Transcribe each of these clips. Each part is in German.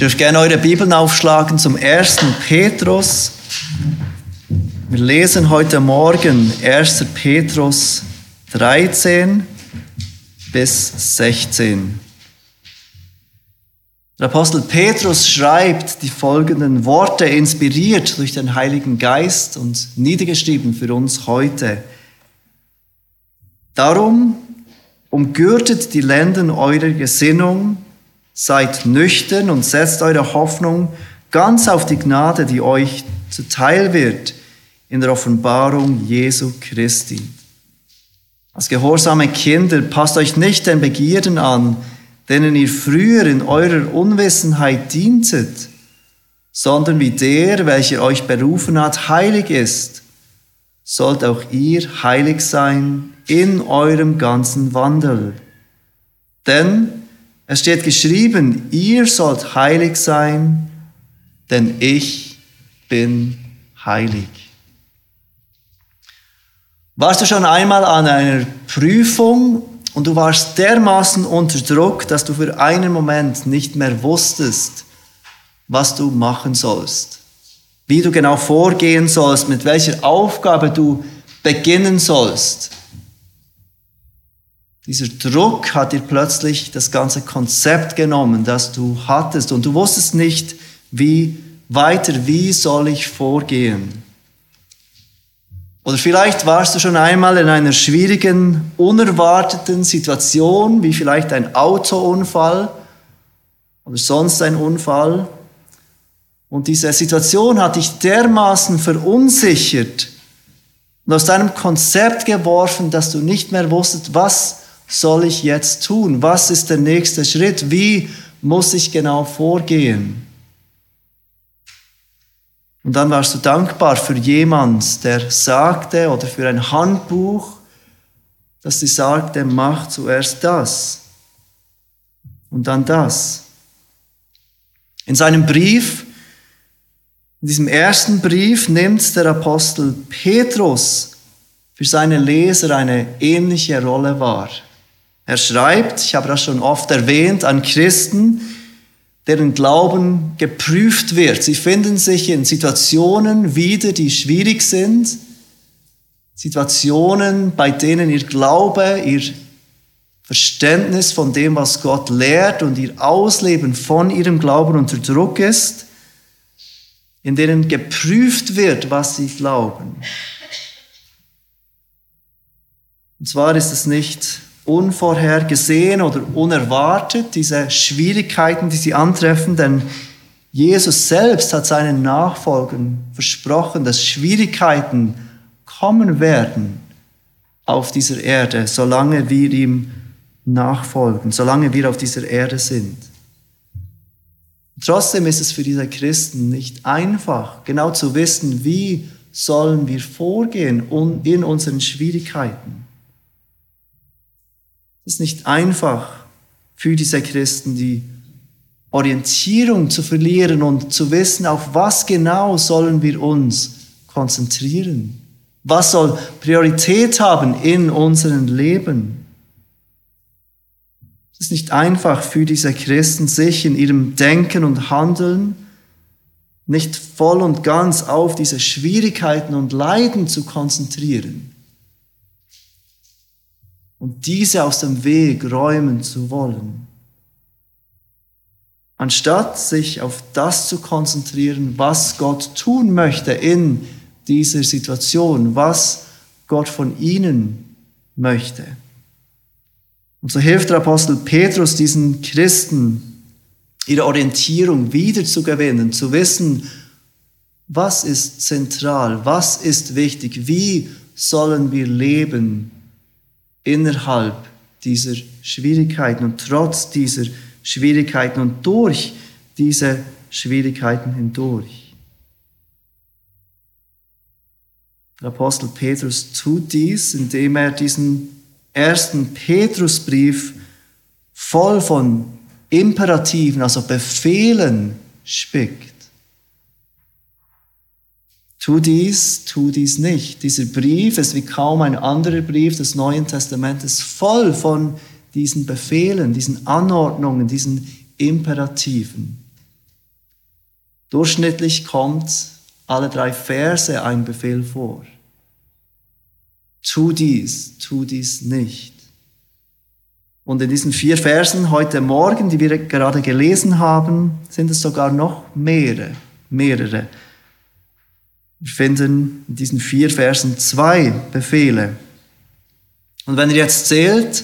Dürft gerne eure Bibeln aufschlagen zum 1. Petrus. Wir lesen heute Morgen 1. Petrus 13 bis 16. Der Apostel Petrus schreibt die folgenden Worte, inspiriert durch den Heiligen Geist und niedergeschrieben für uns heute. Darum umgürtet die Lenden eurer Gesinnung, seid nüchtern und setzt eure Hoffnung ganz auf die Gnade, die euch zuteil wird in der Offenbarung Jesu Christi. Als gehorsame Kinder passt euch nicht den Begierden an, denen ihr früher in eurer Unwissenheit dientet, sondern wie der, welcher euch berufen hat, heilig ist, sollt auch ihr heilig sein in eurem ganzen Wandel. Denn es steht geschrieben, ihr sollt heilig sein, denn ich bin heilig. Warst du schon einmal an einer Prüfung und du warst dermaßen unter Druck, dass du für einen Moment nicht mehr wusstest, was du machen sollst, wie du genau vorgehen sollst, mit welcher Aufgabe du beginnen sollst. Dieser Druck hat dir plötzlich das ganze Konzept genommen, das du hattest und du wusstest nicht, wie weiter, wie soll ich vorgehen. Oder vielleicht warst du schon einmal in einer schwierigen, unerwarteten Situation, wie vielleicht ein Autounfall oder sonst ein Unfall. Und diese Situation hat dich dermaßen verunsichert und aus deinem Konzept geworfen, dass du nicht mehr wusstest, was soll ich jetzt tun? Was ist der nächste Schritt? Wie muss ich genau vorgehen? Und dann warst du dankbar für jemand, der sagte, oder für ein Handbuch, dass sie sagte, mach zuerst das und dann das. In seinem Brief, in diesem ersten Brief nimmt der Apostel Petrus für seine Leser eine ähnliche Rolle wahr. Er schreibt, ich habe das schon oft erwähnt, an Christen, deren Glauben geprüft wird. Sie finden sich in Situationen wieder, die schwierig sind, Situationen, bei denen ihr Glaube, ihr Verständnis von dem, was Gott lehrt und ihr Ausleben von ihrem Glauben unter Druck ist, in denen geprüft wird, was sie glauben. Und zwar ist es nicht unvorhergesehen oder unerwartet, diese Schwierigkeiten, die sie antreffen, denn Jesus selbst hat seinen Nachfolgern versprochen, dass Schwierigkeiten kommen werden auf dieser Erde, solange wir ihm nachfolgen, solange wir auf dieser Erde sind. Trotzdem ist es für diese Christen nicht einfach, genau zu wissen, wie sollen wir vorgehen in unseren Schwierigkeiten. Es ist nicht einfach für diese Christen, die Orientierung zu verlieren und zu wissen, auf was genau sollen wir uns konzentrieren. Was soll Priorität haben in unserem Leben? Es ist nicht einfach für diese Christen, sich in ihrem Denken und Handeln nicht voll und ganz auf diese Schwierigkeiten und Leiden zu konzentrieren und diese aus dem Weg räumen zu wollen. Anstatt sich auf das zu konzentrieren, was Gott tun möchte in dieser Situation, was Gott von ihnen möchte. Und so hilft der Apostel Petrus diesen Christen, ihre Orientierung wiederzugewinnen, zu wissen, was ist zentral, was ist wichtig, wie sollen wir leben innerhalb dieser Schwierigkeiten und trotz dieser Schwierigkeiten und durch diese Schwierigkeiten hindurch. Der Apostel Petrus tut dies, indem er diesen ersten Petrusbrief voll von Imperativen, also Befehlen spickt. Tu dies, tu dies nicht. Dieser Brief ist wie kaum ein anderer Brief des Neuen Testamentes voll von diesen Befehlen, diesen Anordnungen, diesen Imperativen. Durchschnittlich kommt alle drei Verse ein Befehl vor. Tu dies, tu dies nicht. Und in diesen vier Versen heute Morgen, die wir gerade gelesen haben, sind es sogar noch mehrere, mehrere. Wir finden in diesen vier Versen zwei Befehle. Und wenn ihr jetzt zählt,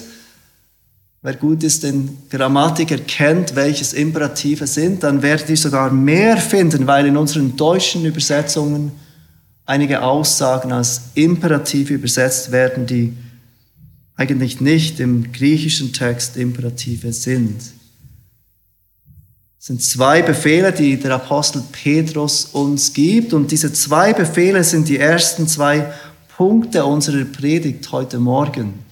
wer gut ist in Grammatik erkennt, welches Imperative sind, dann werdet ihr sogar mehr finden, weil in unseren deutschen Übersetzungen einige Aussagen als Imperative übersetzt werden, die eigentlich nicht im griechischen Text Imperative sind. Es sind zwei Befehle, die der Apostel Petrus uns gibt und diese zwei Befehle sind die ersten zwei Punkte unserer Predigt heute Morgen.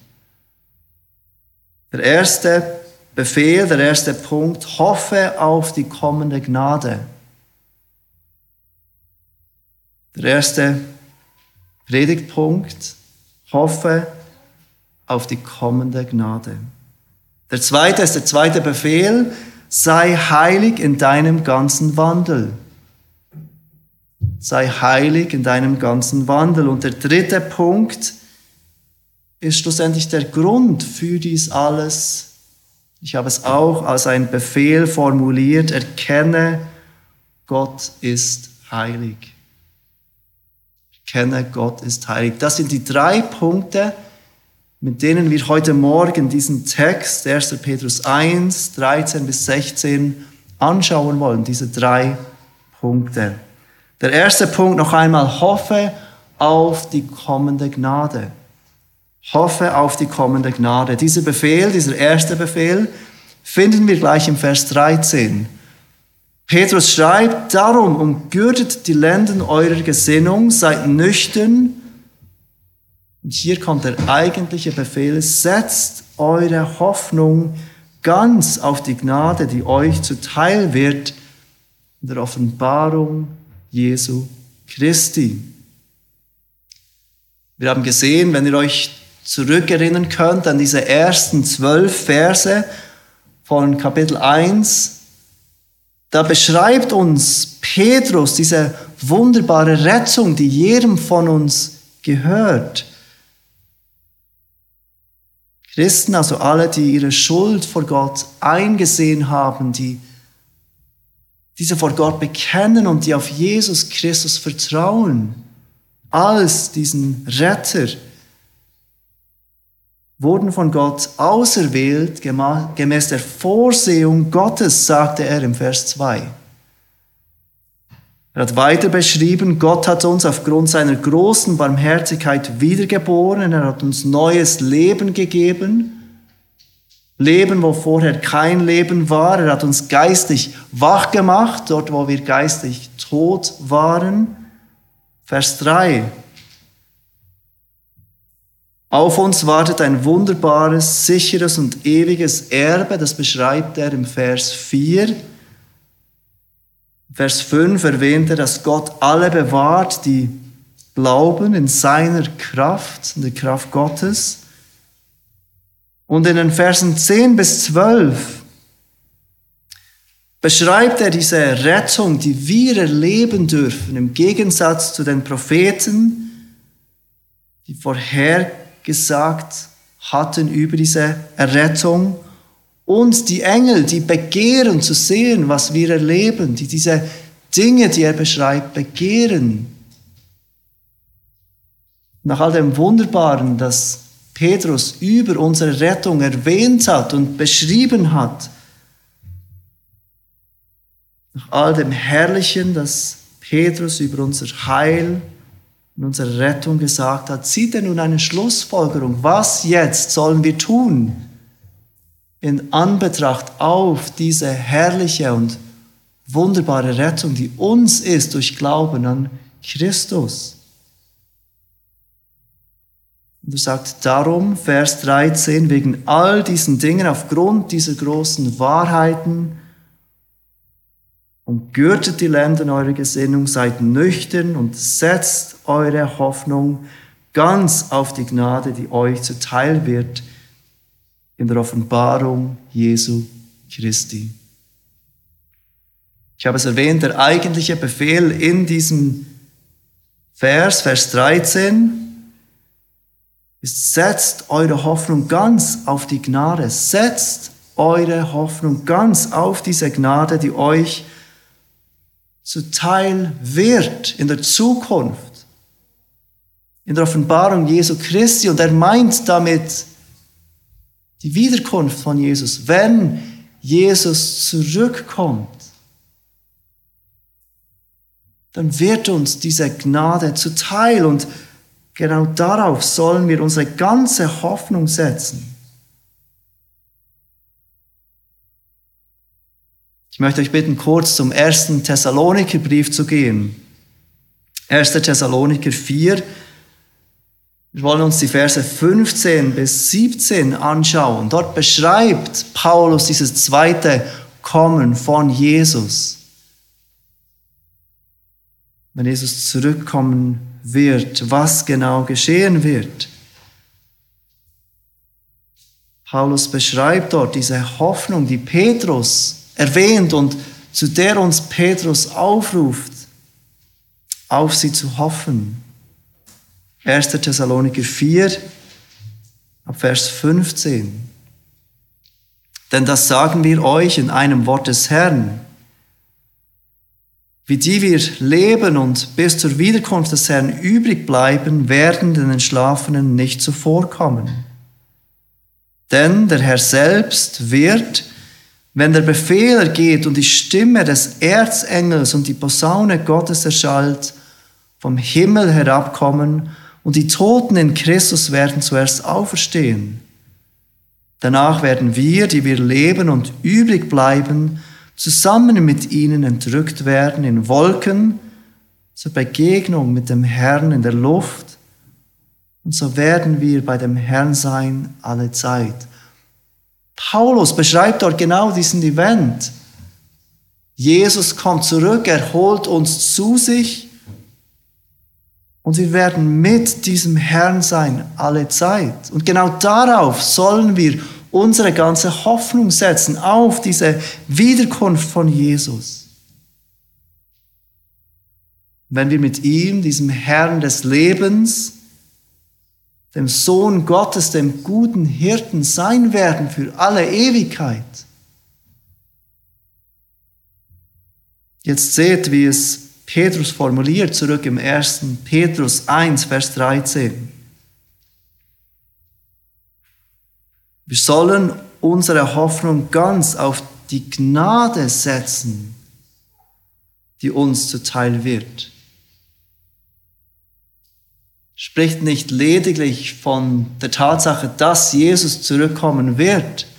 Der erste Befehl, der erste Punkt, hoffe auf die kommende Gnade. Der erste Predigtpunkt, hoffe auf die kommende Gnade. Der zweite ist der zweite Befehl, sei heilig in deinem ganzen Wandel. Sei heilig in deinem ganzen Wandel. Und der dritte Punkt ist schlussendlich der Grund für dies alles. Ich habe es auch als ein Befehl formuliert. Erkenne, Gott ist heilig. Erkenne, Gott ist heilig. Das sind die drei Punkte, mit denen wir heute Morgen diesen Text 1. Petrus 1, 13 bis 16 anschauen wollen, diese drei Punkte. Der erste Punkt noch einmal, hoffe auf die kommende Gnade. Hoffe auf die kommende Gnade. Dieser Befehl, dieser erste Befehl, finden wir gleich im Vers 13. Petrus schreibt, darum umgürtet die Lenden eurer Gesinnung, seid nüchtern, und hier kommt der eigentliche Befehl, setzt eure Hoffnung ganz auf die Gnade, die euch zuteil wird in der Offenbarung Jesu Christi. Wir haben gesehen, wenn ihr euch zurückerinnern könnt an diese ersten zwölf Verse von Kapitel 1, da beschreibt uns Petrus diese wunderbare Rettung, die jedem von uns gehört. Christen, also alle, die ihre Schuld vor Gott eingesehen haben, die diese vor Gott bekennen und die auf Jesus Christus vertrauen, als diesen Retter, wurden von Gott auserwählt, gemäß der Vorsehung Gottes, sagte er im Vers 2. Er hat weiter beschrieben, Gott hat uns aufgrund seiner großen Barmherzigkeit wiedergeboren, er hat uns neues Leben gegeben, Leben, wo vorher kein Leben war, er hat uns geistig wach gemacht, dort wo wir geistig tot waren. Vers 3. Auf uns wartet ein wunderbares, sicheres und ewiges Erbe, das beschreibt er im Vers 4. Vers 5 erwähnt er, dass Gott alle bewahrt, die glauben in seiner Kraft, in der Kraft Gottes. Und in den Versen 10 bis 12 beschreibt er diese Rettung, die wir erleben dürfen, im Gegensatz zu den Propheten, die vorhergesagt hatten über diese Errettung und die Engel, die begehren zu sehen, was wir erleben, die diese Dinge, die er beschreibt, begehren. Nach all dem Wunderbaren, das Petrus über unsere Rettung erwähnt hat und beschrieben hat, nach all dem Herrlichen, das Petrus über unser Heil und unsere Rettung gesagt hat, zieht er nun eine Schlussfolgerung. Was jetzt sollen wir tun? In Anbetracht auf diese herrliche und wunderbare Rettung, die uns ist durch Glauben an Christus. Und er sagt darum, Vers 13, wegen all diesen Dingen, aufgrund dieser großen Wahrheiten, umgürtet die Länder eurer Gesinnung, seid nüchtern und setzt eure Hoffnung ganz auf die Gnade, die euch zuteil wird in der Offenbarung Jesu Christi. Ich habe es erwähnt, der eigentliche Befehl in diesem Vers, Vers 13, ist, setzt eure Hoffnung ganz auf die Gnade. Setzt eure Hoffnung ganz auf diese Gnade, die euch zuteil wird in der Zukunft, in der Offenbarung Jesu Christi. Und er meint damit die Wiederkunft von Jesus, wenn Jesus zurückkommt dann wird uns diese Gnade zuteil und genau darauf sollen wir unsere ganze Hoffnung setzen. Ich möchte euch bitten, kurz zum ersten Thessalonikerbrief zu gehen. 1. Thessaloniker 4. Wir wollen uns die Verse 15 bis 17 anschauen. Dort beschreibt Paulus dieses zweite Kommen von Jesus wenn Jesus zurückkommen wird, was genau geschehen wird. Paulus beschreibt dort diese Hoffnung, die Petrus erwähnt und zu der uns Petrus aufruft, auf sie zu hoffen. 1. Thessaloniker 4, ab Vers 15. Denn das sagen wir euch in einem Wort des Herrn wie die wir leben und bis zur Wiederkunft des Herrn übrig bleiben, werden den Entschlafenen nicht zuvorkommen. Denn der Herr selbst wird, wenn der Befehl ergeht und die Stimme des Erzengels und die Posaune Gottes erschallt, vom Himmel herabkommen und die Toten in Christus werden zuerst auferstehen. Danach werden wir, die wir leben und übrig bleiben, zusammen mit ihnen entrückt werden in Wolken zur Begegnung mit dem Herrn in der Luft. Und so werden wir bei dem Herrn sein alle Zeit. Paulus beschreibt dort genau diesen Event. Jesus kommt zurück, er holt uns zu sich und wir werden mit diesem Herrn sein alle Zeit. Und genau darauf sollen wir unsere ganze Hoffnung setzen auf diese Wiederkunft von Jesus. Wenn wir mit ihm, diesem Herrn des Lebens, dem Sohn Gottes, dem guten Hirten sein werden für alle Ewigkeit. Jetzt seht, wie es Petrus formuliert, zurück im 1. Petrus 1, Vers 13. Wir sollen unsere Hoffnung ganz auf die Gnade setzen, die uns zuteil wird. Spricht nicht lediglich von der Tatsache, dass Jesus zurückkommen wird.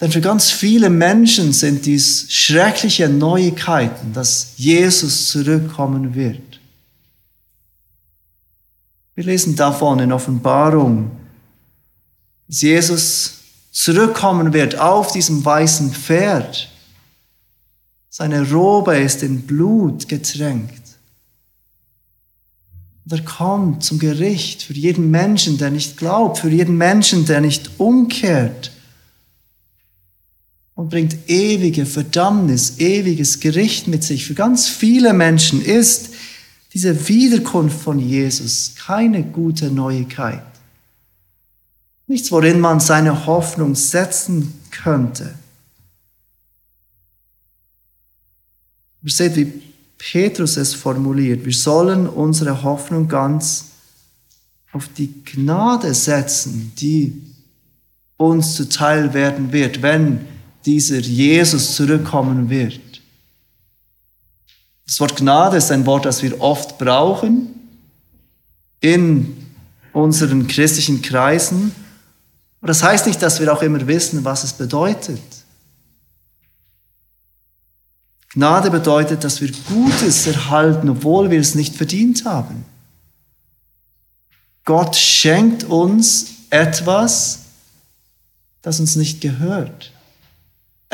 Denn für ganz viele Menschen sind dies schreckliche Neuigkeiten, dass Jesus zurückkommen wird. Wir lesen davon in Offenbarung dass Jesus zurückkommen wird auf diesem weißen Pferd. Seine Robe ist in Blut getränkt. Und er kommt zum Gericht für jeden Menschen, der nicht glaubt, für jeden Menschen, der nicht umkehrt. Und bringt ewige Verdammnis, ewiges Gericht mit sich. Für ganz viele Menschen ist diese Wiederkunft von Jesus keine gute Neuigkeit. Nichts, worin man seine Hoffnung setzen könnte. Ihr seht, wie Petrus es formuliert. Wir sollen unsere Hoffnung ganz auf die Gnade setzen, die uns zuteil werden wird, wenn dieser Jesus zurückkommen wird. Das Wort Gnade ist ein Wort, das wir oft brauchen in unseren christlichen Kreisen. Und das heißt nicht, dass wir auch immer wissen, was es bedeutet. Gnade bedeutet, dass wir Gutes erhalten, obwohl wir es nicht verdient haben. Gott schenkt uns etwas, das uns nicht gehört.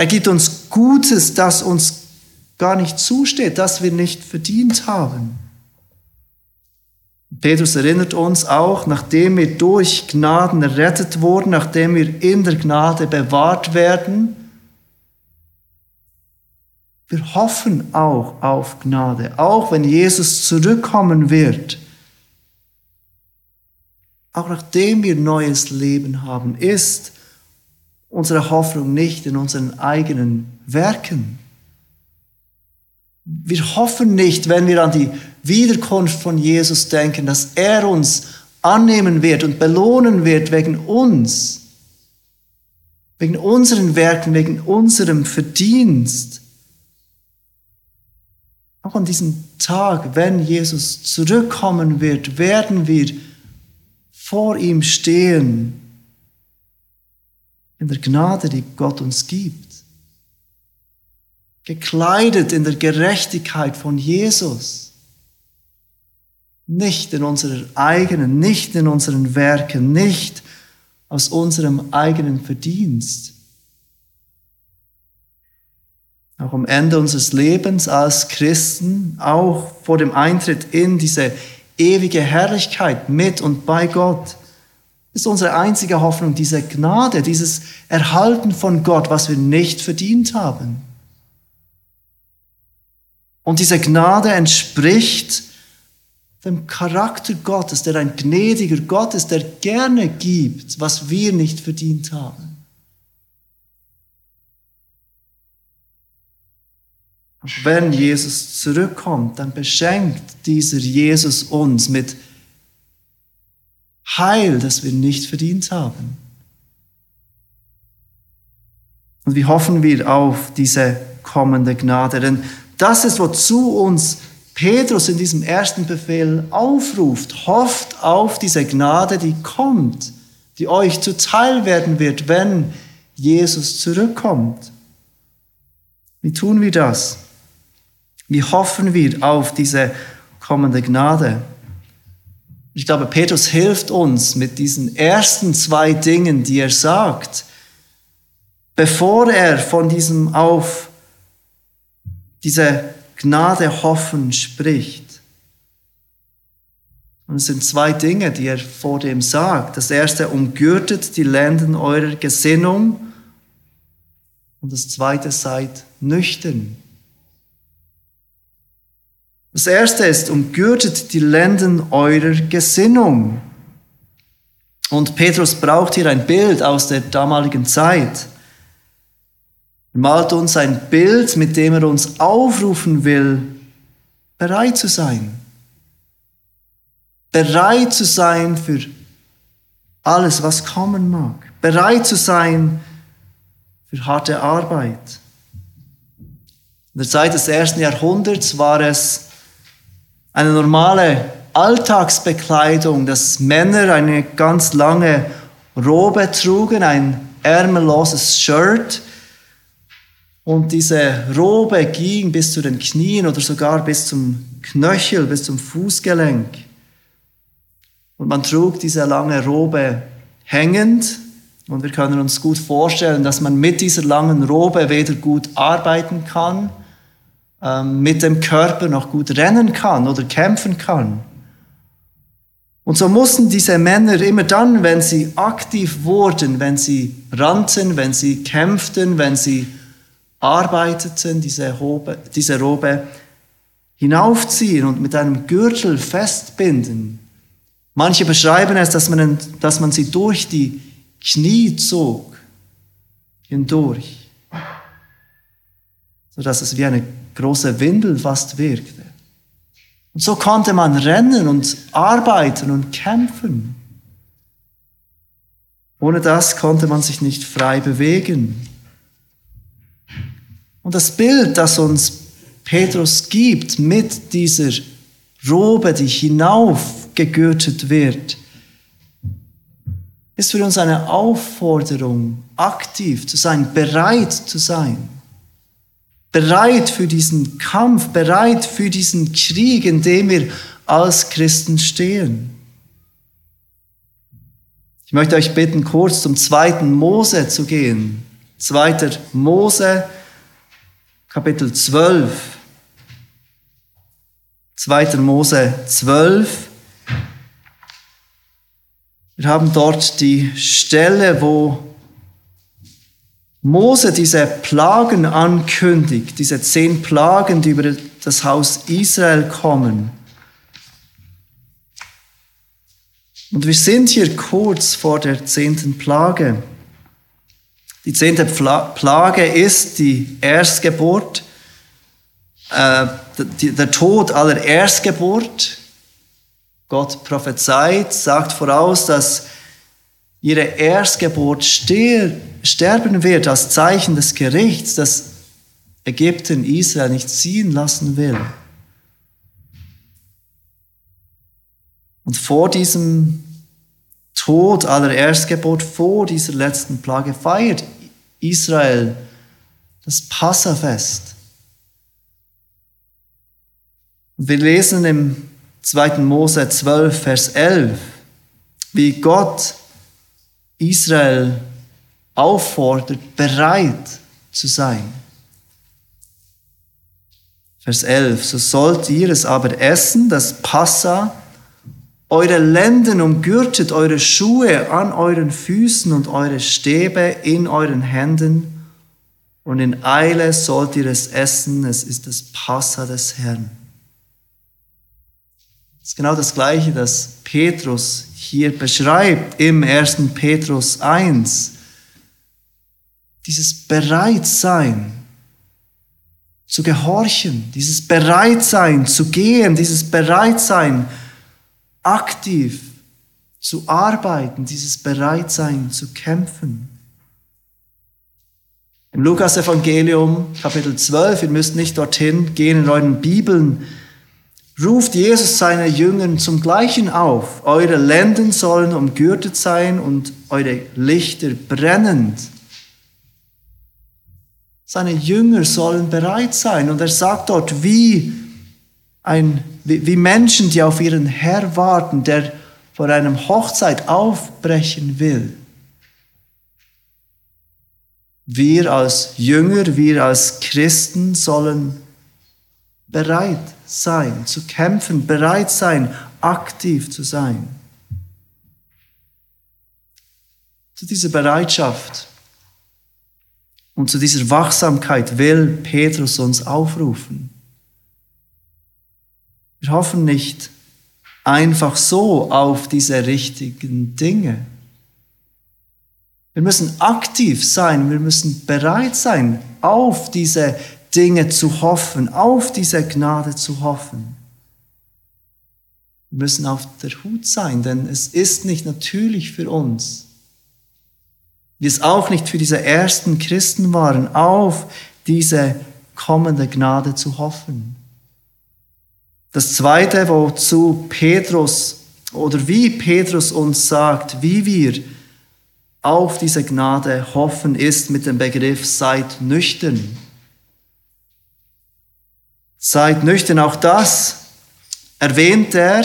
Er gibt uns Gutes, das uns gar nicht zusteht, das wir nicht verdient haben. Petrus erinnert uns auch, nachdem wir durch Gnaden errettet wurden, nachdem wir in der Gnade bewahrt werden, Wir hoffen auch auf Gnade, auch wenn Jesus zurückkommen wird. Auch nachdem wir neues Leben haben, ist unsere Hoffnung nicht in unseren eigenen Werken. Wir hoffen nicht, wenn wir an die Wiederkunft von Jesus denken, dass er uns annehmen wird und belohnen wird wegen uns, wegen unseren Werken, wegen unserem Verdienst. Auch an diesem Tag, wenn Jesus zurückkommen wird, werden wir vor ihm stehen in der Gnade, die Gott uns gibt. Gekleidet in der Gerechtigkeit von Jesus. Nicht in unserer eigenen, nicht in unseren Werken, nicht aus unserem eigenen Verdienst. Auch am Ende unseres Lebens als Christen, auch vor dem Eintritt in diese ewige Herrlichkeit mit und bei Gott, ist unsere einzige Hoffnung diese Gnade, dieses Erhalten von Gott, was wir nicht verdient haben. Und diese Gnade entspricht dem Charakter Gottes, der ein gnädiger Gott ist, der gerne gibt, was wir nicht verdient haben. Wenn Jesus zurückkommt, dann beschenkt dieser Jesus uns mit Heil, das wir nicht verdient haben. Und wie hoffen wir auf diese kommende Gnade? Denn das ist, wozu uns Petrus in diesem ersten Befehl aufruft. Hofft auf diese Gnade, die kommt, die euch zuteil werden wird, wenn Jesus zurückkommt. Wie tun wir das? Wie hoffen wir auf diese kommende Gnade? Ich glaube, Petrus hilft uns mit diesen ersten zwei Dingen, die er sagt, bevor er von diesem auf diese Gnade hoffen spricht. Und es sind zwei Dinge, die er vor dem sagt. Das erste, umgürtet die Lenden eurer Gesinnung. Und das zweite, seid nüchtern. Das erste ist, umgürtet die Lenden eurer Gesinnung. Und Petrus braucht hier ein Bild aus der damaligen Zeit. Er malt uns ein Bild, mit dem er uns aufrufen will, bereit zu sein. Bereit zu sein für alles, was kommen mag. Bereit zu sein für harte Arbeit. In der Zeit des ersten Jahrhunderts war es eine normale Alltagsbekleidung, dass Männer eine ganz lange Robe trugen, ein ärmelloses Shirt. Und diese Robe ging bis zu den Knien oder sogar bis zum Knöchel, bis zum Fußgelenk. Und man trug diese lange Robe hängend. Und wir können uns gut vorstellen, dass man mit dieser langen Robe weder gut arbeiten kann, ähm, mit dem Körper noch gut rennen kann oder kämpfen kann. Und so mussten diese Männer immer dann, wenn sie aktiv wurden, wenn sie rannten, wenn sie kämpften, wenn sie arbeiteten, diese, Robe, diese Robe hinaufziehen und mit einem Gürtel festbinden. Manche beschreiben es, dass man, dass man sie durch die Knie zog, hindurch, sodass es wie eine große Windel fast wirkte. Und so konnte man rennen und arbeiten und kämpfen. Ohne das konnte man sich nicht frei bewegen. Und das Bild, das uns Petrus gibt mit dieser Robe, die hinaufgegürtet wird, ist für uns eine Aufforderung, aktiv zu sein, bereit zu sein bereit für diesen Kampf, bereit für diesen Krieg, in dem wir als Christen stehen. Ich möchte euch bitten, kurz zum zweiten Mose zu gehen. Zweiter Mose, Kapitel 12. Zweiter Mose 12. Wir haben dort die Stelle, wo Mose diese Plagen ankündigt, diese zehn Plagen, die über das Haus Israel kommen. Und wir sind hier kurz vor der zehnten Plage. Die zehnte Plage ist die Erstgeburt, äh, der Tod aller Erstgeburt. Gott prophezeit, sagt voraus, dass ihre Erstgeburt sterben wird als Zeichen des Gerichts, das Ägypten Israel nicht ziehen lassen will. Und vor diesem Tod aller Erstgeburt, vor dieser letzten Plage feiert Israel das Passafest. Wir lesen im 2. Mose 12, Vers 11, wie Gott Israel auffordert, bereit zu sein. Vers 11, so sollt ihr es aber essen, das Passa, eure Lenden umgürtet, eure Schuhe an euren Füßen und eure Stäbe in euren Händen, und in Eile sollt ihr es essen, es ist das Passa des Herrn. Ist genau das Gleiche, das Petrus hier beschreibt im 1. Petrus 1. Dieses Bereitsein zu gehorchen, dieses Bereitsein zu gehen, dieses Bereitsein aktiv zu arbeiten, dieses Bereitsein zu kämpfen. Im Lukas-Evangelium, Kapitel 12, ihr müsst nicht dorthin gehen in euren Bibeln, ruft Jesus seine Jünger zum Gleichen auf. Eure Lenden sollen umgürtet sein und eure Lichter brennend. Seine Jünger sollen bereit sein. Und er sagt dort, wie, ein, wie, Menschen, die auf ihren Herr warten, der vor einem Hochzeit aufbrechen will. Wir als Jünger, wir als Christen sollen bereit sein, zu kämpfen, bereit sein, aktiv zu sein. Zu dieser Bereitschaft und zu dieser Wachsamkeit will Petrus uns aufrufen. Wir hoffen nicht einfach so auf diese richtigen Dinge. Wir müssen aktiv sein, wir müssen bereit sein, auf diese Dinge zu hoffen, auf diese Gnade zu hoffen. Wir müssen auf der Hut sein, denn es ist nicht natürlich für uns, wie es auch nicht für diese ersten Christen waren, auf diese kommende Gnade zu hoffen. Das Zweite, wozu Petrus oder wie Petrus uns sagt, wie wir auf diese Gnade hoffen, ist mit dem Begriff seid nüchtern. Seid nüchtern, auch das erwähnt er,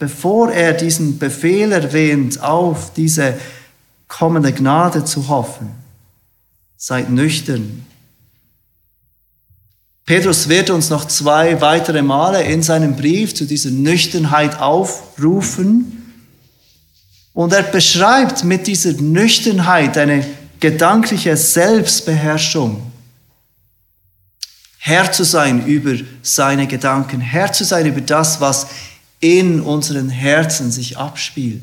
bevor er diesen Befehl erwähnt, auf diese kommende Gnade zu hoffen. Seid nüchtern. Petrus wird uns noch zwei weitere Male in seinem Brief zu dieser Nüchternheit aufrufen. Und er beschreibt mit dieser Nüchternheit eine gedankliche Selbstbeherrschung. Herr zu sein über seine Gedanken, Herr zu sein über das, was in unseren Herzen sich abspielt.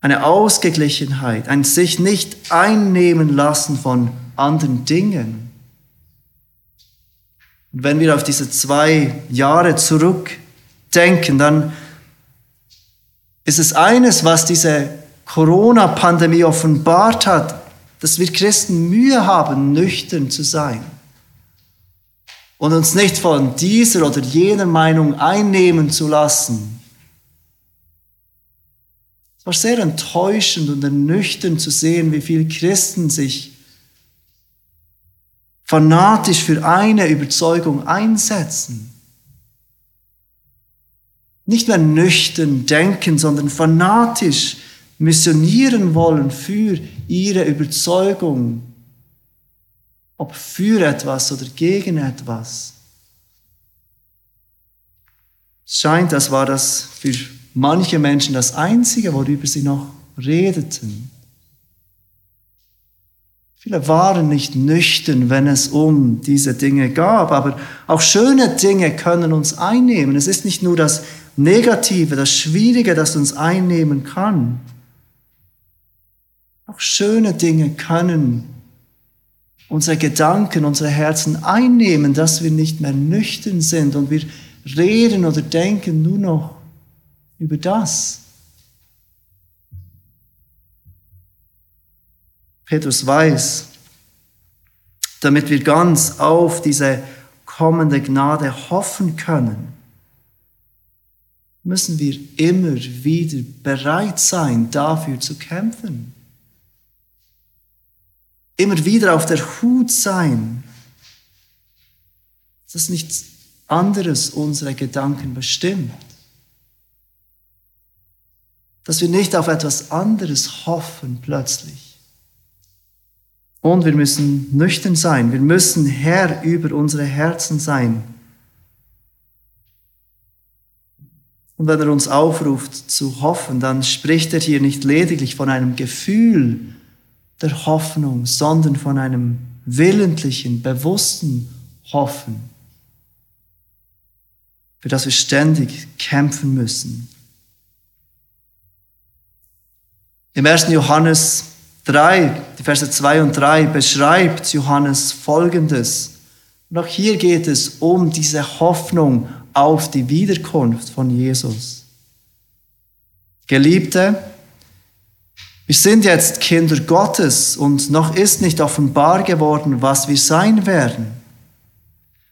Eine Ausgeglichenheit, ein sich nicht einnehmen lassen von anderen Dingen. Und wenn wir auf diese zwei Jahre zurückdenken, dann ist es eines, was diese Corona-Pandemie offenbart hat, dass wir Christen Mühe haben, nüchtern zu sein und uns nicht von dieser oder jener Meinung einnehmen zu lassen. Es war sehr enttäuschend und ernüchternd zu sehen, wie viele Christen sich fanatisch für eine Überzeugung einsetzen. Nicht mehr nüchtern denken, sondern fanatisch missionieren wollen für ihre Überzeugung, ob für etwas oder gegen etwas. Es scheint, als war das für manche Menschen das Einzige, worüber sie noch redeten. Viele waren nicht nüchtern, wenn es um diese Dinge gab, aber auch schöne Dinge können uns einnehmen. Es ist nicht nur das Negative, das Schwierige, das uns einnehmen kann. Auch schöne Dinge können unsere Gedanken, unsere Herzen einnehmen, dass wir nicht mehr nüchtern sind und wir reden oder denken nur noch über das. Petrus weiß, damit wir ganz auf diese kommende Gnade hoffen können, müssen wir immer wieder bereit sein, dafür zu kämpfen. Immer wieder auf der Hut sein, dass nichts anderes unsere Gedanken bestimmt. Dass wir nicht auf etwas anderes hoffen plötzlich und wir müssen nüchtern sein. Wir müssen Herr über unsere Herzen sein. Und wenn er uns aufruft zu hoffen, dann spricht er hier nicht lediglich von einem Gefühl der Hoffnung, sondern von einem willentlichen, bewussten Hoffen, für das wir ständig kämpfen müssen. Im 1. Johannes 3, die Verse 2 und 3 beschreibt Johannes Folgendes. Und auch hier geht es um diese Hoffnung auf die Wiederkunft von Jesus. Geliebte, wir sind jetzt Kinder Gottes und noch ist nicht offenbar geworden, was wir sein werden.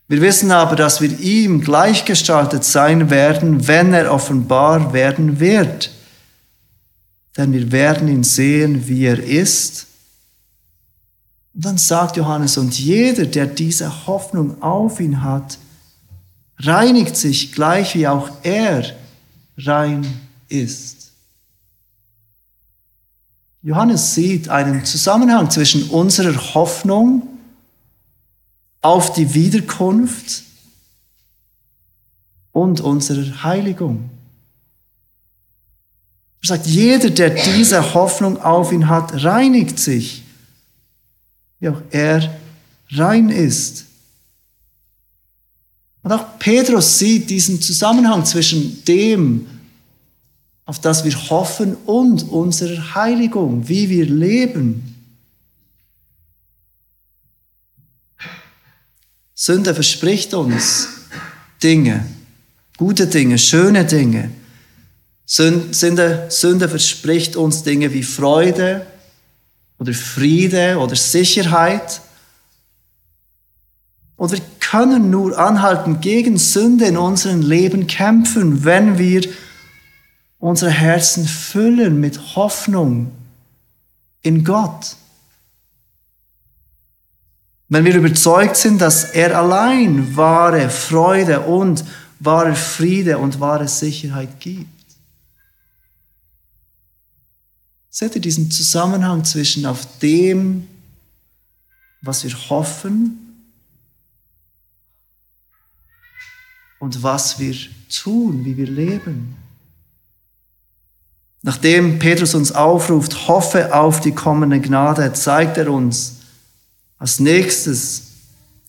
Wir wissen aber, dass wir ihm gleichgestaltet sein werden, wenn er offenbar werden wird denn wir werden ihn sehen, wie er ist. Und dann sagt Johannes, und jeder, der diese Hoffnung auf ihn hat, reinigt sich gleich wie auch er rein ist. Johannes sieht einen Zusammenhang zwischen unserer Hoffnung auf die Wiederkunft und unserer Heiligung. Er sagt, jeder, der diese Hoffnung auf ihn hat, reinigt sich, wie auch er rein ist. Und auch Petrus sieht diesen Zusammenhang zwischen dem, auf das wir hoffen, und unserer Heiligung, wie wir leben. Sünde verspricht uns Dinge, gute Dinge, schöne Dinge. Sünde, Sünde verspricht uns Dinge wie Freude oder Friede oder Sicherheit. Und wir können nur anhalten gegen Sünde in unserem Leben kämpfen, wenn wir unsere Herzen füllen mit Hoffnung in Gott. Wenn wir überzeugt sind, dass er allein wahre Freude und wahre Friede und wahre Sicherheit gibt. Seht ihr diesen Zusammenhang zwischen auf dem, was wir hoffen und was wir tun, wie wir leben? Nachdem Petrus uns aufruft, hoffe auf die kommende Gnade, zeigt er uns als nächstes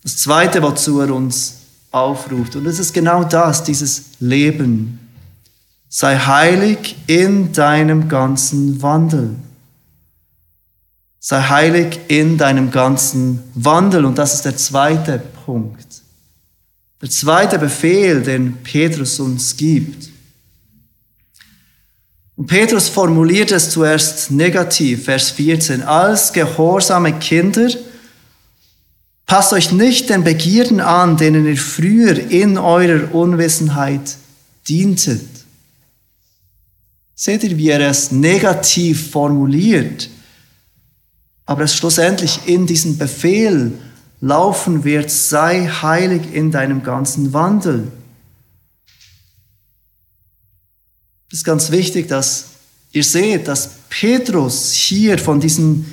das zweite, wozu er uns aufruft. Und es ist genau das, dieses Leben sei heilig in deinem ganzen Wandel. Sei heilig in deinem ganzen Wandel. Und das ist der zweite Punkt. Der zweite Befehl, den Petrus uns gibt. Und Petrus formuliert es zuerst negativ, Vers 14. Als gehorsame Kinder, passt euch nicht den Begierden an, denen ihr früher in eurer Unwissenheit dientet. Seht ihr, wie er es negativ formuliert, aber es schlussendlich in diesen Befehl laufen wird, sei heilig in deinem ganzen Wandel. Es ist ganz wichtig, dass ihr seht, dass Petrus hier von diesen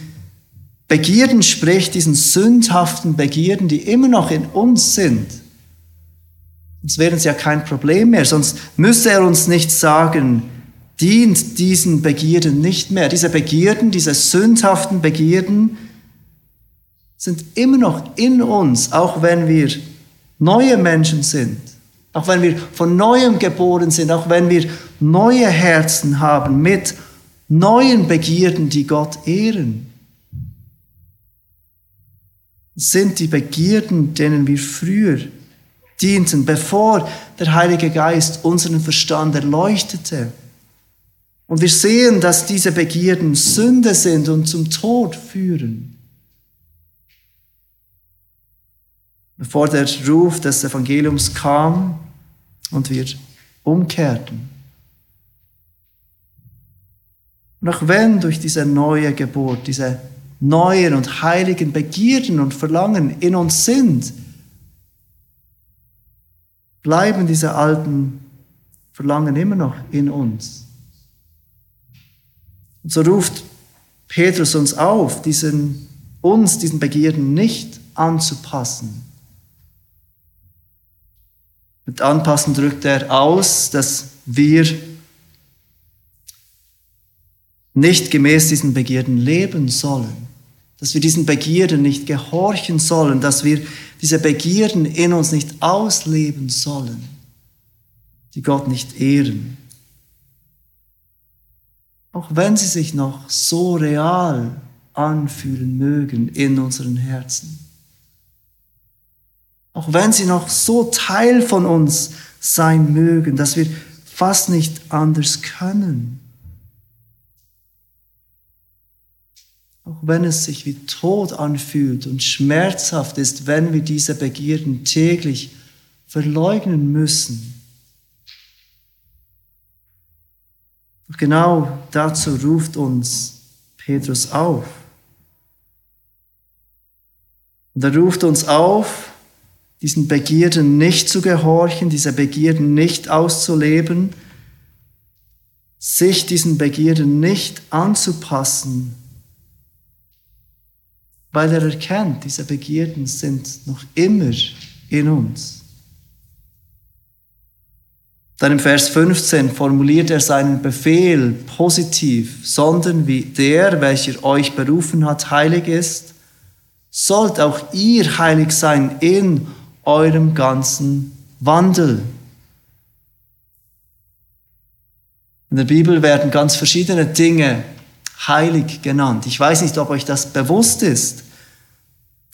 Begierden spricht, diesen sündhaften Begierden, die immer noch in uns sind. Sonst wären sie ja kein Problem mehr, sonst müsste er uns nicht sagen, dient diesen Begierden nicht mehr. Diese Begierden, diese sündhaften Begierden, sind immer noch in uns, auch wenn wir neue Menschen sind, auch wenn wir von neuem geboren sind, auch wenn wir neue Herzen haben mit neuen Begierden, die Gott ehren. sind die Begierden, denen wir früher dienten, bevor der Heilige Geist unseren Verstand erleuchtete. Und wir sehen, dass diese Begierden Sünde sind und zum Tod führen. Bevor der Ruf des Evangeliums kam und wir umkehrten. Und auch wenn durch diese neue Geburt, diese neuen und heiligen Begierden und Verlangen in uns sind, bleiben diese alten Verlangen immer noch in uns. Und so ruft Petrus uns auf, diesen, uns diesen Begierden nicht anzupassen. Mit anpassen drückt er aus, dass wir nicht gemäß diesen Begierden leben sollen, dass wir diesen Begierden nicht gehorchen sollen, dass wir diese Begierden in uns nicht ausleben sollen, die Gott nicht ehren. Auch wenn sie sich noch so real anfühlen mögen in unseren Herzen. Auch wenn sie noch so Teil von uns sein mögen, dass wir fast nicht anders können. Auch wenn es sich wie Tod anfühlt und schmerzhaft ist, wenn wir diese Begierden täglich verleugnen müssen. Und genau dazu ruft uns Petrus auf. Und er ruft uns auf, diesen Begierden nicht zu gehorchen, diese Begierden nicht auszuleben, sich diesen Begierden nicht anzupassen, weil er erkennt, diese Begierden sind noch immer in uns. Dann im Vers 15 formuliert er seinen Befehl positiv, sondern wie der, welcher euch berufen hat, heilig ist, sollt auch ihr heilig sein in eurem ganzen Wandel. In der Bibel werden ganz verschiedene Dinge heilig genannt. Ich weiß nicht, ob euch das bewusst ist.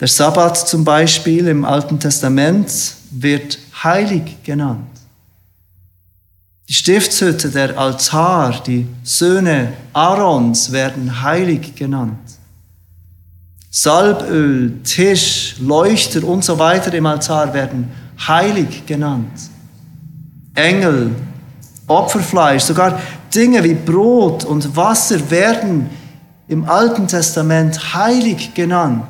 Der Sabbat zum Beispiel im Alten Testament wird heilig genannt. Die Stiftshütte, der Altar, die Söhne Aarons werden heilig genannt. Salböl, Tisch, Leuchter und so weiter im Altar werden heilig genannt. Engel, Opferfleisch, sogar Dinge wie Brot und Wasser werden im Alten Testament heilig genannt.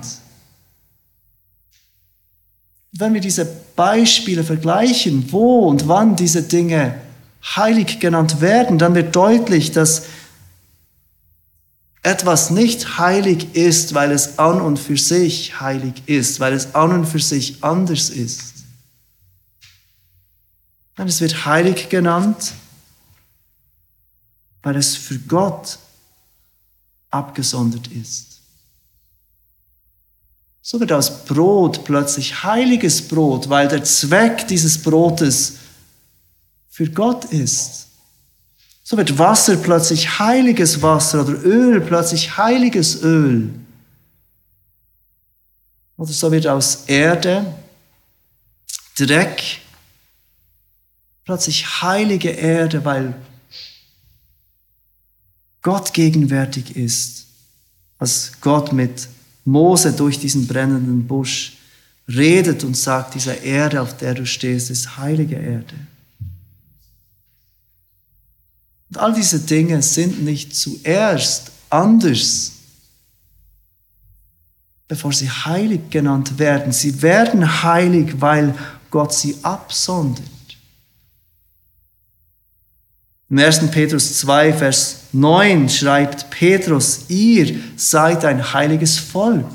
Wenn wir diese Beispiele vergleichen, wo und wann diese Dinge heilig genannt werden, dann wird deutlich, dass etwas nicht heilig ist, weil es an und für sich heilig ist, weil es an und für sich anders ist. Nein, es wird heilig genannt, weil es für Gott abgesondert ist. So wird aus Brot plötzlich heiliges Brot, weil der Zweck dieses Brotes für Gott ist. So wird Wasser plötzlich heiliges Wasser oder Öl plötzlich heiliges Öl. Oder so wird aus Erde Dreck plötzlich heilige Erde, weil Gott gegenwärtig ist, als Gott mit Mose durch diesen brennenden Busch redet und sagt, diese Erde, auf der du stehst, ist heilige Erde. Und all diese Dinge sind nicht zuerst anders, bevor sie heilig genannt werden. Sie werden heilig, weil Gott sie absondert. Im 1. Petrus 2, Vers 9 schreibt Petrus, ihr seid ein heiliges Volk.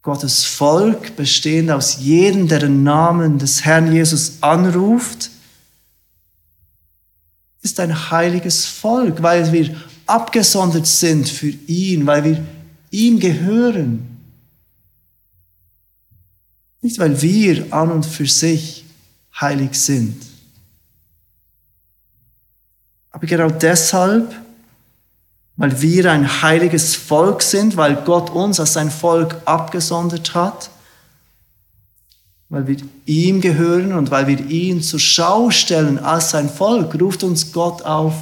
Gottes Volk, bestehend aus jedem, der den Namen des Herrn Jesus anruft, ist ein heiliges Volk, weil wir abgesondert sind für ihn, weil wir ihm gehören. Nicht, weil wir an und für sich heilig sind. Aber genau deshalb, weil wir ein heiliges Volk sind, weil Gott uns als sein Volk abgesondert hat, weil wir ihm gehören und weil wir ihn zur Schau stellen als sein Volk, ruft uns Gott auf,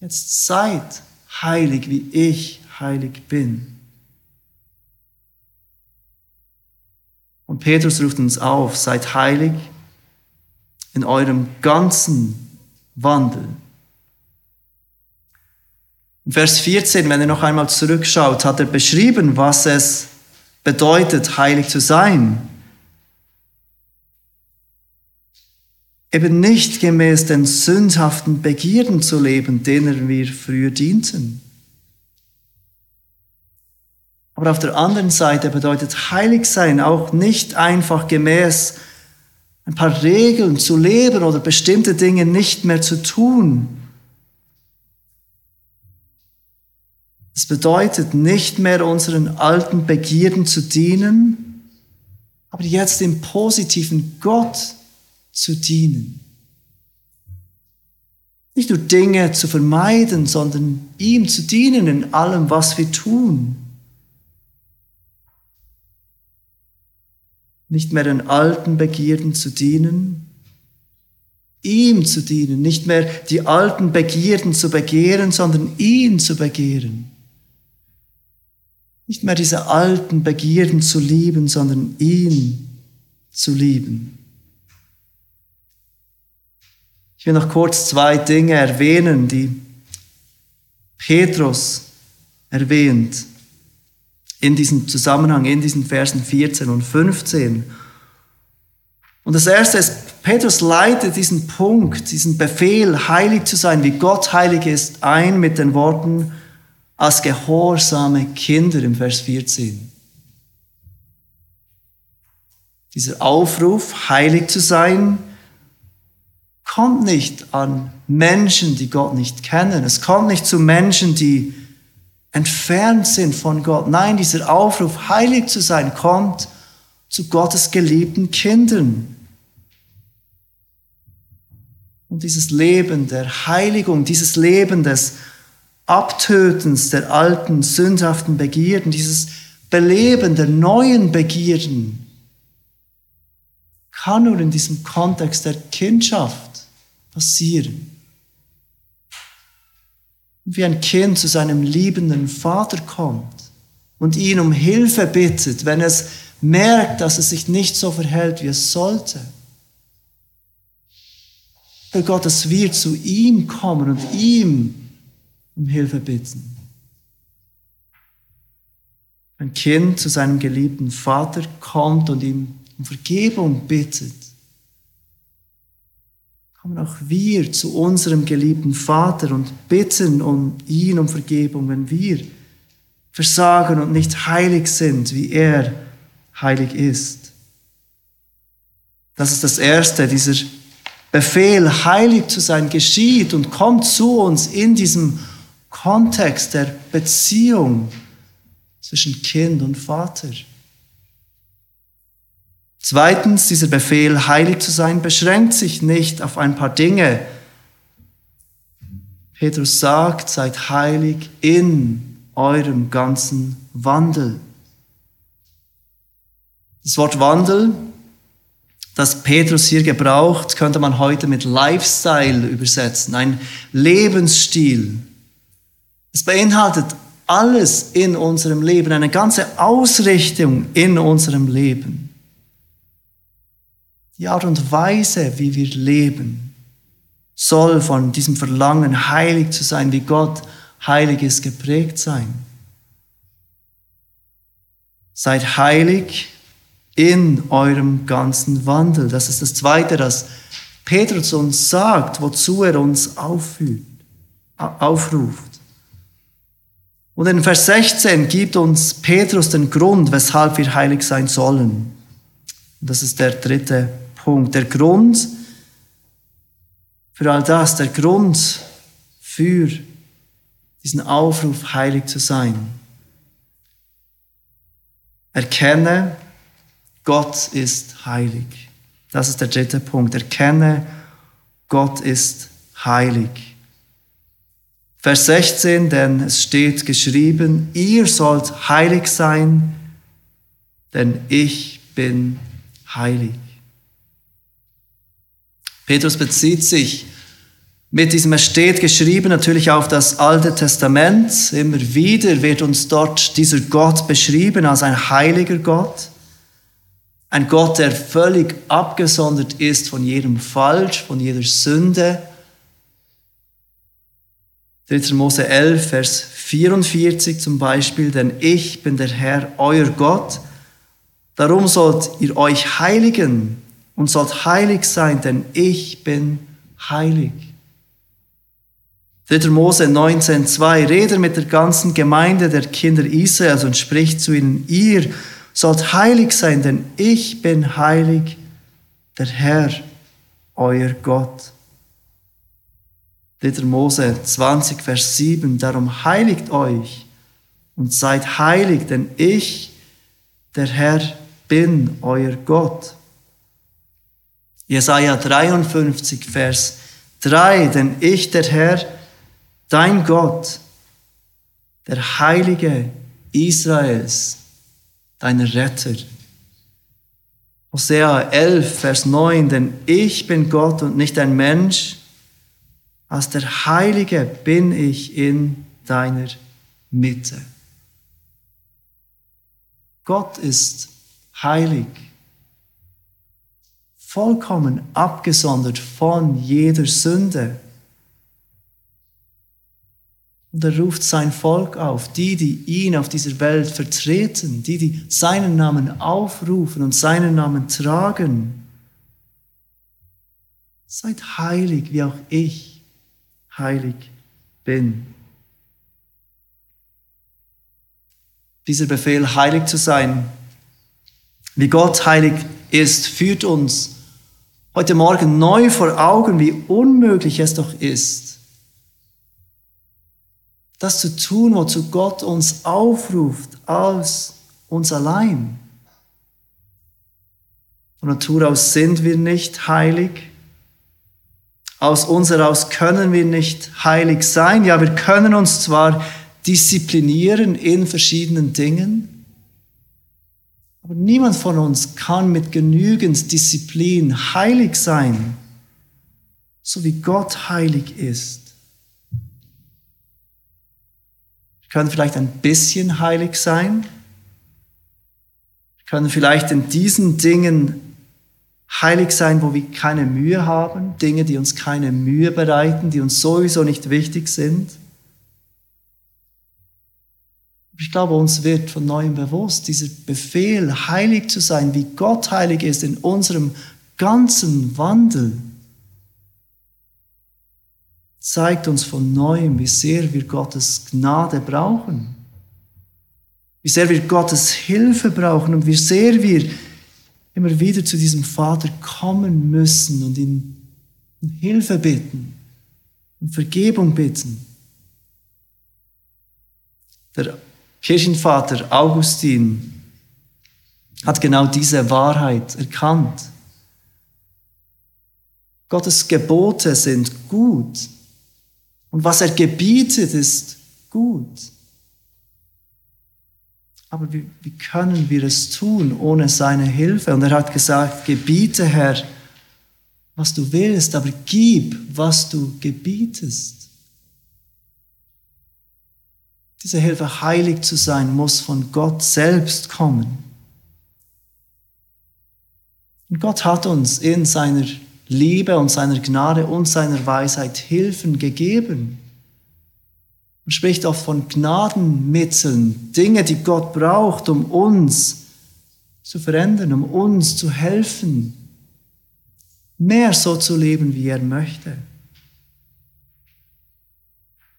jetzt seid heilig, wie ich heilig bin. Und Petrus ruft uns auf, seid heilig in eurem ganzen Wandel. In Vers 14, wenn ihr noch einmal zurückschaut, hat er beschrieben, was es bedeutet, heilig zu sein. Eben nicht gemäß den sündhaften Begierden zu leben, denen wir früher dienten. Aber auf der anderen Seite bedeutet heilig sein auch nicht einfach gemäß ein paar Regeln zu leben oder bestimmte Dinge nicht mehr zu tun. Es bedeutet nicht mehr unseren alten Begierden zu dienen, aber jetzt dem positiven Gott zu dienen. Nicht nur Dinge zu vermeiden, sondern ihm zu dienen in allem, was wir tun. Nicht mehr den alten Begierden zu dienen, ihm zu dienen, nicht mehr die alten Begierden zu begehren, sondern ihn zu begehren. Nicht mehr diese alten Begierden zu lieben, sondern ihn zu lieben. Ich will noch kurz zwei Dinge erwähnen, die Petrus erwähnt in diesem Zusammenhang, in diesen Versen 14 und 15. Und das erste ist, Petrus leitet diesen Punkt, diesen Befehl, heilig zu sein, wie Gott heilig ist, ein mit den Worten, als gehorsame Kinder im Vers 14. Dieser Aufruf, heilig zu sein, kommt nicht an Menschen, die Gott nicht kennen. Es kommt nicht zu Menschen, die entfernt sind von Gott. Nein, dieser Aufruf, heilig zu sein, kommt zu Gottes geliebten Kindern. Und dieses Leben der Heiligung, dieses Leben des Abtötens der alten, sündhaften Begierden, dieses Beleben der neuen Begierden, kann nur in diesem Kontext der Kindschaft passieren. Wie ein Kind zu seinem liebenden Vater kommt und ihn um Hilfe bittet, wenn es merkt, dass es sich nicht so verhält, wie es sollte. Herr Gott, dass wir zu ihm kommen und ihm um Hilfe bitten. Ein Kind zu seinem geliebten Vater kommt und ihm um Vergebung bittet kommen auch wir zu unserem geliebten Vater und bitten um ihn um Vergebung, wenn wir versagen und nicht heilig sind, wie er heilig ist. Das ist das Erste, dieser Befehl, heilig zu sein, geschieht und kommt zu uns in diesem Kontext der Beziehung zwischen Kind und Vater. Zweitens, dieser Befehl, heilig zu sein, beschränkt sich nicht auf ein paar Dinge. Petrus sagt, seid heilig in eurem ganzen Wandel. Das Wort Wandel, das Petrus hier gebraucht, könnte man heute mit Lifestyle übersetzen, ein Lebensstil. Es beinhaltet alles in unserem Leben, eine ganze Ausrichtung in unserem Leben. Die Art und Weise, wie wir leben, soll von diesem Verlangen, heilig zu sein, wie Gott heilig ist, geprägt sein. Seid heilig in eurem ganzen Wandel. Das ist das Zweite, das Petrus uns sagt, wozu er uns aufführt, aufruft. Und in Vers 16 gibt uns Petrus den Grund, weshalb wir heilig sein sollen. Das ist der dritte Punkt. Der Grund für all das, der Grund für diesen Aufruf, heilig zu sein. Erkenne, Gott ist heilig. Das ist der dritte Punkt. Erkenne, Gott ist heilig. Vers 16, denn es steht geschrieben, ihr sollt heilig sein, denn ich bin heilig. Petrus bezieht sich mit diesem es steht geschrieben natürlich auf das Alte Testament. Immer wieder wird uns dort dieser Gott beschrieben als ein heiliger Gott. Ein Gott, der völlig abgesondert ist von jedem Falsch, von jeder Sünde. 3. Mose 11, Vers 44 zum Beispiel, denn ich bin der Herr, euer Gott. Darum sollt ihr euch heiligen und sollt heilig sein, denn ich bin heilig. 3. Mose 19,2 redet mit der ganzen Gemeinde der Kinder Israels und spricht zu ihnen, ihr sollt heilig sein, denn ich bin heilig, der Herr, euer Gott. 3. Mose 20, Vers 7, darum heiligt euch und seid heilig, denn ich, der Herr, bin euer Gott. Jesaja 53, Vers 3, denn ich, der Herr, dein Gott, der Heilige Israels, dein Retter. Hosea 11, Vers 9, denn ich bin Gott und nicht ein Mensch, als der Heilige bin ich in deiner Mitte. Gott ist heilig, vollkommen abgesondert von jeder Sünde. Und er ruft sein Volk auf, die, die ihn auf dieser Welt vertreten, die, die seinen Namen aufrufen und seinen Namen tragen. Seid heilig, wie auch ich heilig bin. Dieser Befehl, heilig zu sein, wie Gott heilig ist, führt uns heute Morgen neu vor Augen, wie unmöglich es doch ist, das zu tun, wozu Gott uns aufruft, als uns allein. Von Natur aus sind wir nicht heilig. Aus uns heraus können wir nicht heilig sein. Ja, wir können uns zwar disziplinieren in verschiedenen Dingen, aber niemand von uns kann mit genügend Disziplin heilig sein, so wie Gott heilig ist. Wir können vielleicht ein bisschen heilig sein. Wir können vielleicht in diesen Dingen heilig sein, wo wir keine Mühe haben, Dinge, die uns keine Mühe bereiten, die uns sowieso nicht wichtig sind. Ich glaube, uns wird von neuem bewusst, dieser Befehl, heilig zu sein, wie Gott heilig ist in unserem ganzen Wandel, zeigt uns von neuem, wie sehr wir Gottes Gnade brauchen, wie sehr wir Gottes Hilfe brauchen und wie sehr wir immer wieder zu diesem Vater kommen müssen und ihn um Hilfe bitten und Vergebung bitten. Der Kirchenvater Augustin hat genau diese Wahrheit erkannt. Gottes Gebote sind gut und was er gebietet, ist gut. Aber wie, wie können wir es tun ohne seine Hilfe? Und er hat gesagt, gebiete Herr, was du willst, aber gib, was du gebietest. Diese Hilfe, heilig zu sein, muss von Gott selbst kommen. Und Gott hat uns in seiner Liebe und seiner Gnade und seiner Weisheit Hilfen gegeben. Man spricht oft von Gnadenmitteln, Dinge, die Gott braucht, um uns zu verändern, um uns zu helfen, mehr so zu leben, wie er möchte.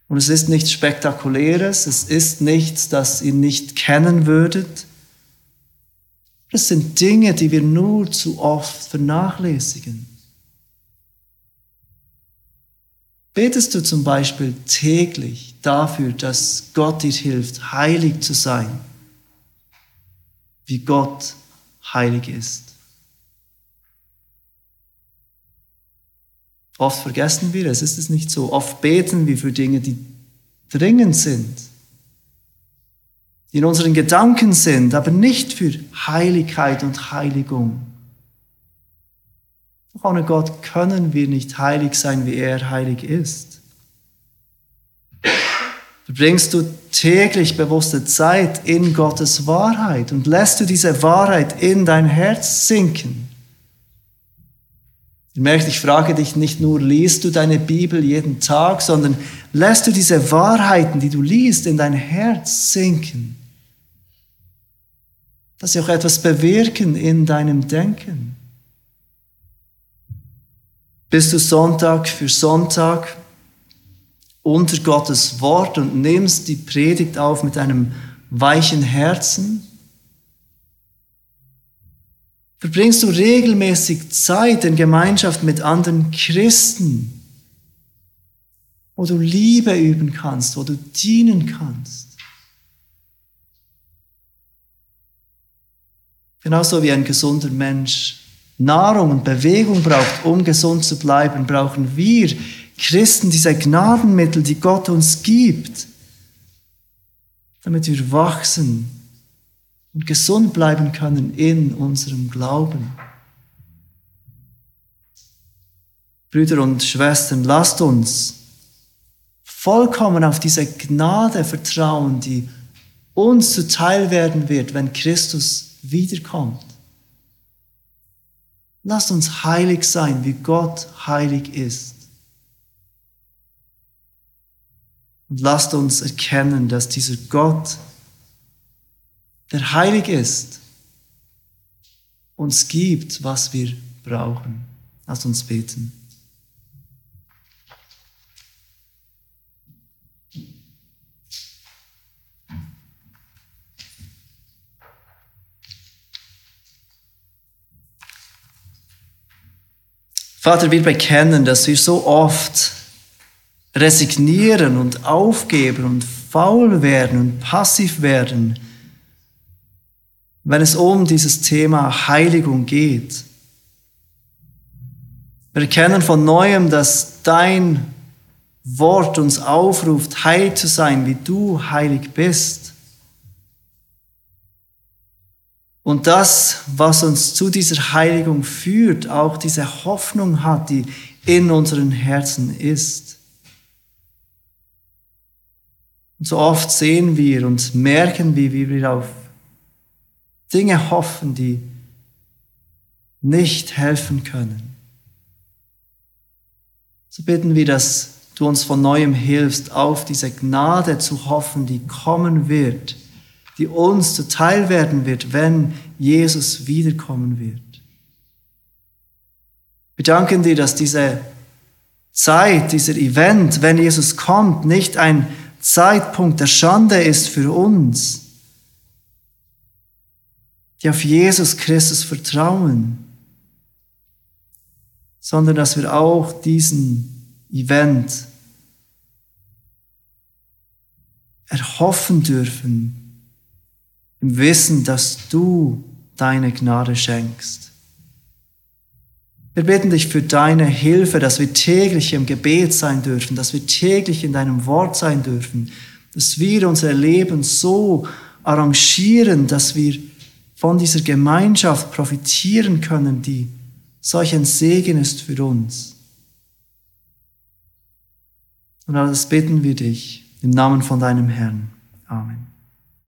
Und es ist nichts Spektakuläres, es ist nichts, das ihr nicht kennen würdet. Es sind Dinge, die wir nur zu oft vernachlässigen. Betest du zum Beispiel täglich dafür, dass Gott dir hilft, heilig zu sein? wie Gott heilig ist. Oft vergessen wir es, ist es nicht so. Oft beten wir für Dinge, die dringend sind, die in unseren Gedanken sind, aber nicht für Heiligkeit und Heiligung. Ohne Gott können wir nicht heilig sein, wie er heilig ist. Verbringst du täglich bewusste Zeit in Gottes Wahrheit und lässt du diese Wahrheit in dein Herz sinken? Ihr merkt, ich frage dich nicht nur, liest du deine Bibel jeden Tag, sondern lässt du diese Wahrheiten, die du liest, in dein Herz sinken? Dass sie auch etwas bewirken in deinem Denken. Bist du Sonntag für Sonntag unter Gottes Wort und nimmst die Predigt auf mit einem weichen Herzen? Verbringst du regelmäßig Zeit in Gemeinschaft mit anderen Christen, wo du Liebe üben kannst, wo du dienen kannst? Genauso wie ein gesunder Mensch Nahrung und Bewegung braucht, um gesund zu bleiben, brauchen wir Christen diese Gnadenmittel, die Gott uns gibt, damit wir wachsen und gesund bleiben können in unserem Glauben. Brüder und Schwestern, lasst uns vollkommen auf diese Gnade vertrauen, die uns zuteil werden wird, wenn Christus wiederkommt. Lasst uns heilig sein, wie Gott heilig ist. Und lasst uns erkennen, dass dieser Gott, der heilig ist, uns gibt, was wir brauchen. Lasst uns beten. Vater, wir bekennen, dass wir so oft resignieren und aufgeben und faul werden und passiv werden, wenn es um dieses Thema Heiligung geht. Wir erkennen von neuem, dass dein Wort uns aufruft, heilig zu sein, wie du heilig bist. Und das, was uns zu dieser Heiligung führt, auch diese Hoffnung hat, die in unseren Herzen ist. Und so oft sehen wir und merken wie wir auf Dinge hoffen, die nicht helfen können. So bitten wir, dass du uns von neuem hilfst, auf diese Gnade zu hoffen, die kommen wird, die uns zuteil werden wird, wenn Jesus wiederkommen wird. Wir danken dir, dass diese Zeit, dieser Event, wenn Jesus kommt, nicht ein Zeitpunkt der Schande ist für uns, die auf Jesus Christus vertrauen, sondern dass wir auch diesen Event erhoffen dürfen, im Wissen, dass du deine Gnade schenkst. Wir bitten dich für deine Hilfe, dass wir täglich im Gebet sein dürfen, dass wir täglich in deinem Wort sein dürfen, dass wir unser Leben so arrangieren, dass wir von dieser Gemeinschaft profitieren können, die solch ein Segen ist für uns. Und alles bitten wir dich im Namen von deinem Herrn. Amen.